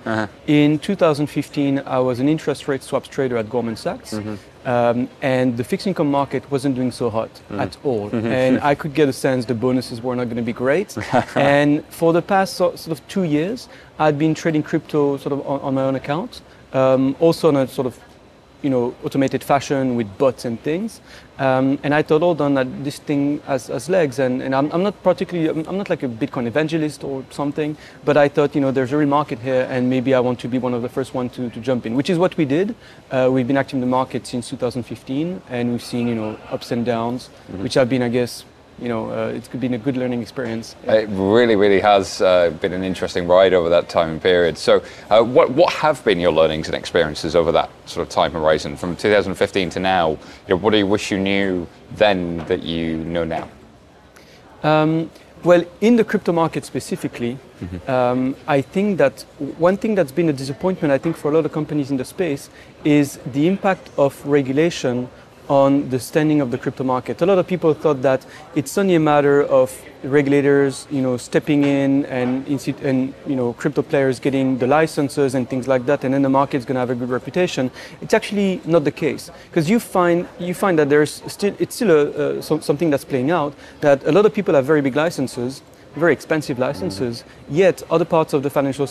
In 2015, I was an interest rate swaps trader at Goldman Sachs, um, and the fixed income market wasn't doing so hot at all. And I could get a sense the bonuses were not going to be great. and for the past so, sort of two years, I'd been trading crypto sort of on, on my own account, um, also on a sort of you know, automated fashion with bots and things. Um, and I thought, hold on, that this thing has, has legs. And, and I'm, I'm not particularly, I'm, not like a Bitcoin evangelist or something, but I thought, you know, there's a real market here and maybe I want to be one of the first ones to, to jump in, which is what we did. Uh, we've been active in the market since 2015 and we've seen, you know, ups and downs, which have been, I guess, you know, uh, it's been a good learning experience. It really, really has uh, been an interesting ride over that time period. So, uh, what what have been your learnings and experiences over that sort of time horizon from 2015 to now? You know, what do you wish you knew then that you know now? Um, well, in the crypto market specifically, um, I think that one thing that's been a disappointment, I think, for a lot of companies in the space is the impact of regulation on the standing of the crypto market. A lot of people thought that it's only a matter of regulators, you know, stepping in and, and you know, crypto players getting the licenses and things like that, and then the market's going to have a good reputation. It's actually not the case because you find you find that there's still it's still a, uh, some, something that's playing out that a lot of people have very big licenses very expensive licenses, yet other parts of the financial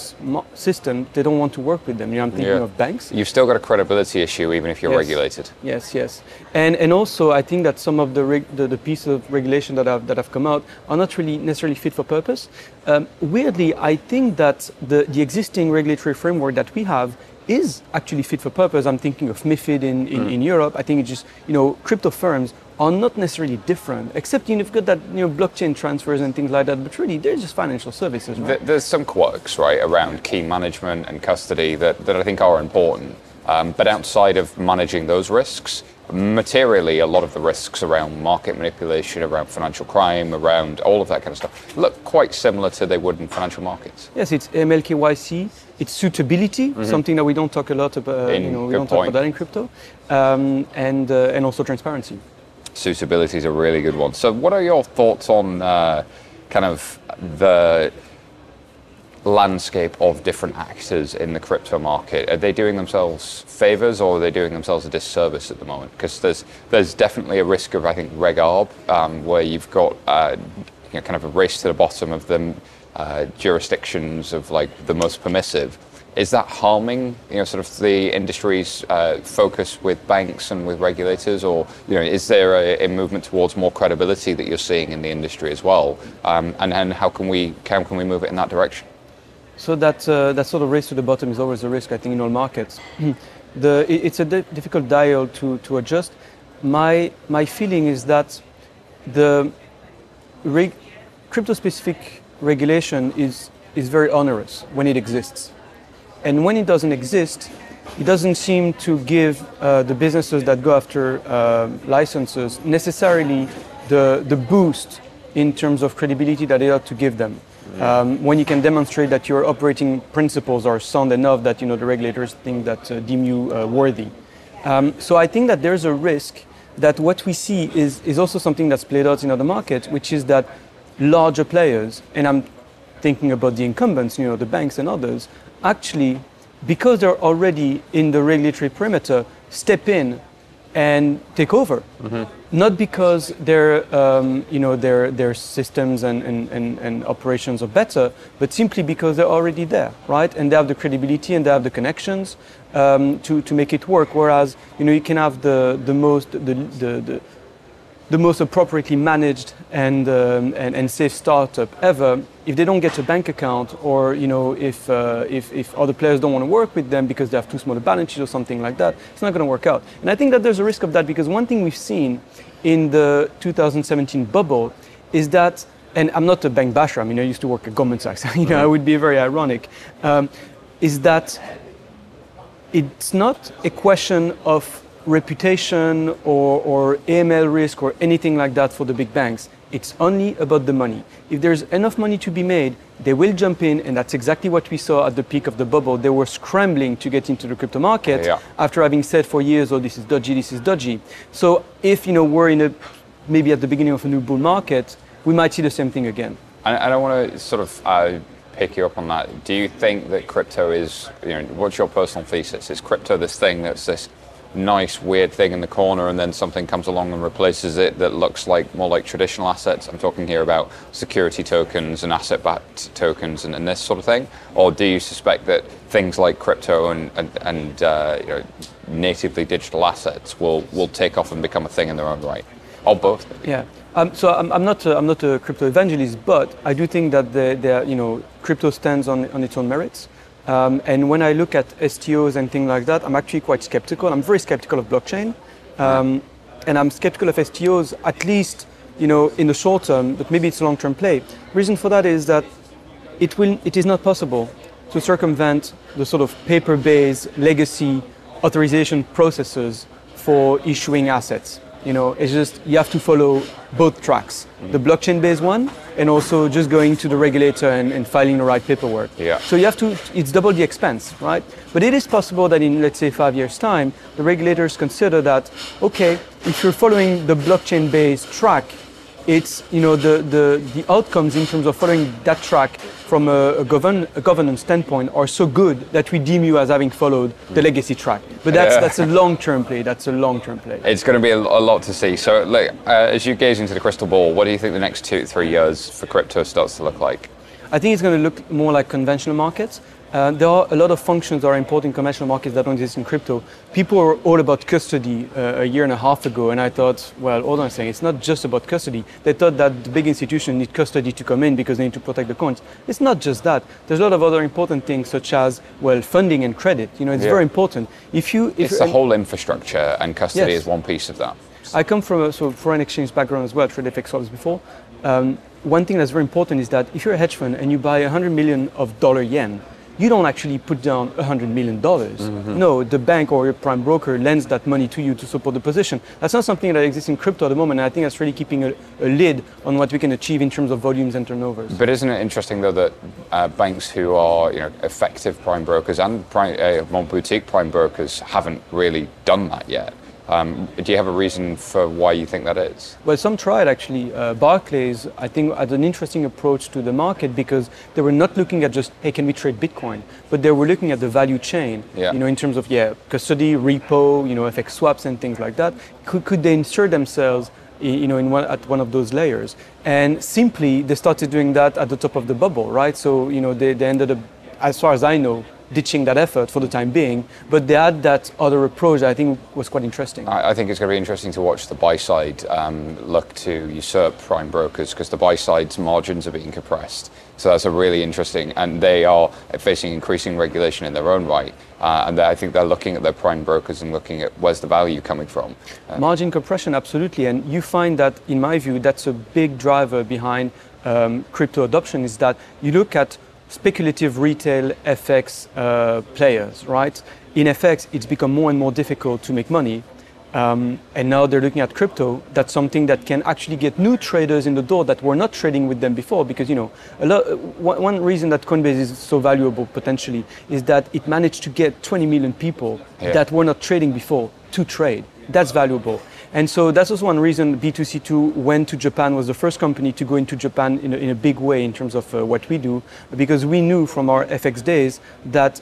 system, they don't want to work with them. You know, I'm thinking Yeah. of banks. You've still got a credibility issue, even if you're Yes. regulated. Yes, yes, and and also I think that some of the reg- the, the pieces of regulation that have that have come out are not really necessarily fit for purpose. Um, weirdly, I think that the the existing regulatory framework that we have is actually fit for purpose. I'm thinking of MiFID in, in, in Europe. I think it's just you know crypto firms are not necessarily different, except you know, you've got that you know blockchain transfers and things like that. But really, they're just financial services, right? There's some quirks, right, around key management and custody that, that I think are important. Um, but outside of managing those risks, materially, a lot of the risks around market manipulation, around financial crime, around all of that kind of stuff look quite similar to they would in financial markets. Yes, it's MLKYC. It's suitability, something that we don't talk a lot about. In- you know, we don't talk about that in crypto, um, and uh, and also transparency. Suitability is a really good one. So, what are your thoughts on uh, kind of the landscape of different actors in the crypto market? Are they doing themselves favors or are they doing themselves a disservice at the moment? Because there's there's definitely a risk of I think reg arb, um, where you've got uh, you know, kind of a race to the bottom of the uh, jurisdictions of like the most permissive. Is that harming, you know, sort of the industry's uh, focus with banks and with regulators, or you know, is there a, a movement towards more credibility that you're seeing in the industry as well? Um, and and how can we how can we move it in that direction? So that uh, that sort of race to the bottom is always a risk, I think, in all markets. the, it's a di- difficult dial to, to adjust. My my feeling is that the reg- crypto-specific regulation is is very onerous when it exists, and when it doesn't exist, it doesn't seem to give uh, the businesses that go after uh, licenses necessarily the the boost in terms of credibility that it ought to give them. Um, when you can demonstrate that your operating principles are sound enough that you know the regulators think that uh, deem you uh, worthy. Um, so I think that there's a risk that what we see is, is also something that's played out in other markets, which is that larger players, and I'm thinking about the incumbents, you know, the banks and others, actually, because they're already in the regulatory perimeter, step in and take over. Not because their, um, you know, their, their systems and, and, and, and operations are better, but simply because they're already there, right? And they have the credibility and they have the connections um, to, to make it work. Whereas, you know, you can have the, the most, the, the, the, the most appropriately managed and, um, and, and safe startup ever, if they don't get a bank account or you know, if, uh, if, if other players don't want to work with them because they have too small a balance sheet or something like that, it's not going to work out. And I think that there's a risk of that because one thing we've seen in the 2017 bubble is that, and I'm not a bank basher, I mean, I used to work at Goldman Sachs, you know, it would be very ironic, um, is that it's not a question of reputation or, or AML risk or anything like that for the big banks. It's only about the money. If there's enough money to be made, they will jump in, and that's exactly what we saw at the peak of the bubble. They were scrambling to get into the crypto market Yeah. after having said for years, "Oh, this is dodgy, this is dodgy." So if you know we're in a maybe at the beginning of a new bull market, we might see the same thing again. And, and I want to sort of uh, pick you up on that. Do you think that crypto is, you know, what's your personal thesis? Is crypto this thing that's this nice, weird thing in the corner, and then something comes along and replaces it that looks like more like traditional assets? I'm talking here about security tokens and asset-backed tokens and, and this sort of thing. Or do you suspect that things like crypto and, and, and uh, you know, natively digital assets will, will take off and become a thing in their own right? Or both? Yeah. Um, so I'm, I'm, not a, I'm not a crypto evangelist, but I do think that the, the you know crypto stands on, on its own merits. Um, and when I look at STOs and things like that, I'm actually quite skeptical. I'm very skeptical of blockchain, um, and I'm skeptical of STOs at least you know in the short term, but maybe it's a long-term play. Reason for that is that it will it is not possible to circumvent the sort of paper-based legacy authorization processes for issuing assets. You know, it's just you have to follow both tracks, mm-hmm. the blockchain-based one, and also just going to the regulator and, and, filing the right paperwork. Yeah. So you have to, it's double the expense, right? But it is possible that in, let's say, five years' time, the regulators consider that, okay, if you're following the blockchain-based track, it's you know the, the, the outcomes in terms of following that track from a, a, govern, a governance standpoint are so good that we deem you as having followed the legacy track. But that's yeah. that's a long-term play. That's a long-term play. It's going to be a, a lot to see. So, like, uh, as you gaze into the crystal ball, what do you think the next two, three years for crypto starts to look like? I think it's going to look more like conventional markets. Uh, there are a lot of functions that are important in conventional markets that don't exist in crypto. People were all about custody uh, a year and a half ago, and I thought, well, hold on a second, it's not just about custody. They thought that the big institutions need custody to come in because they need to protect the coins. It's not just that. There's a lot of other important things, such as, well, funding and credit. You know, it's yeah. very important. If you, if it's the whole infrastructure, and custody yes. is one piece of that. I come from a sort of foreign exchange background as well, traded FX swaps before. Um, one thing that's very important is that if you're a hedge fund and you buy 100 million of dollar yen, you don't actually put down $100 million. Mm-hmm. No, the bank or your prime broker lends that money to you to support the position. That's not something that exists in crypto at the moment, and I think that's really keeping a, a lid on what we can achieve in terms of volumes and turnovers. But isn't it interesting, though, that uh, banks who are you know, effective prime brokers and prime, uh, boutique prime brokers haven't really done that yet? Um, do you have a reason for why you think that is? Well, some tried actually. Uh, Barclays, I think, had an interesting approach to the market because they were not looking at just, hey, can we trade Bitcoin? But they were looking at the value chain, yeah. you know, in terms of, yeah, custody, repo, you know, FX swaps and things like that. Could, could they insert themselves you know, in one, at one of those layers. And simply, they started doing that at the top of the bubble, right? So, you know, they, they ended up, as far as I know, ditching that effort for the time being. But they had that other approach that I think was quite interesting. I, I think it's going to be interesting to watch the buy side um, look to usurp prime brokers because the buy side's margins are being compressed. So that's a really interesting, and they are facing increasing regulation in their own right. Uh, and I think they're looking at their prime brokers and looking at where's the value coming from. Uh, Margin compression, absolutely. And you find that, in my view, that's a big driver behind um, crypto adoption is that you look at speculative retail FX uh, players, right? In FX, it's become more and more difficult to make money. Um, and now they're looking at crypto. That's something that can actually get new traders in the door that were not trading with them before. Because you know, lot, one, one, reason that Coinbase is so valuable potentially is that it managed to get 20 million people yeah. that were not trading before to trade. That's valuable. And so that's also one reason B2C2 went to Japan, was the first company to go into Japan in a, in a big way in terms of uh, what we do, because we knew from our FX days that,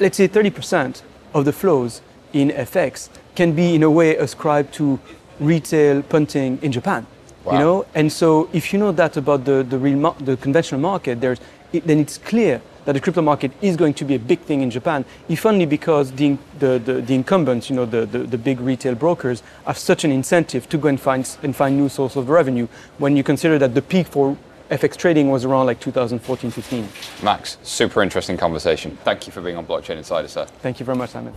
let's say, 30% of the flows in FX can be in a way ascribed to retail punting in Japan. Wow. You know, and so if you know that about the the real the conventional market, there's it, then it's clear that the crypto market is going to be a big thing in Japan, if only because the, the, the, the incumbents, you know, the, the, the, big retail brokers, have such an incentive to go and find, and find new sources of revenue when you consider that the peak for FX trading was around like 2014 15. Max, super interesting conversation. Thank you for being on Blockchain Insider, sir. Thank you very much, Simon.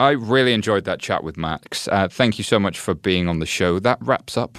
I really enjoyed that chat with Max. Uh, thank you so much for being on the show. That wraps up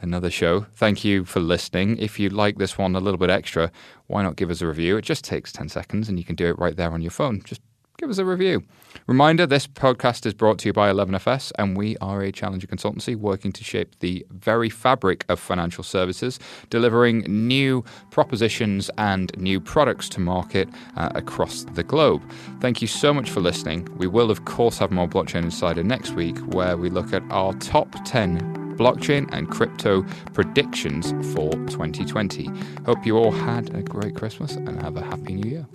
another show. Thank you for listening. If you like this one a little bit extra, why not give us a review? It just takes 10 seconds and you can do it right there on your phone. Just give us a review. Reminder this podcast is brought to you by 11FS, and we are a challenger consultancy working to shape the very fabric of financial services, delivering new propositions and new products to market uh, across the globe. Thank you so much for listening. We will, of course, have more Blockchain Insider next week, where we look at our top 10 blockchain and crypto predictions for 2020. Hope you all had a great Christmas and have a happy new year.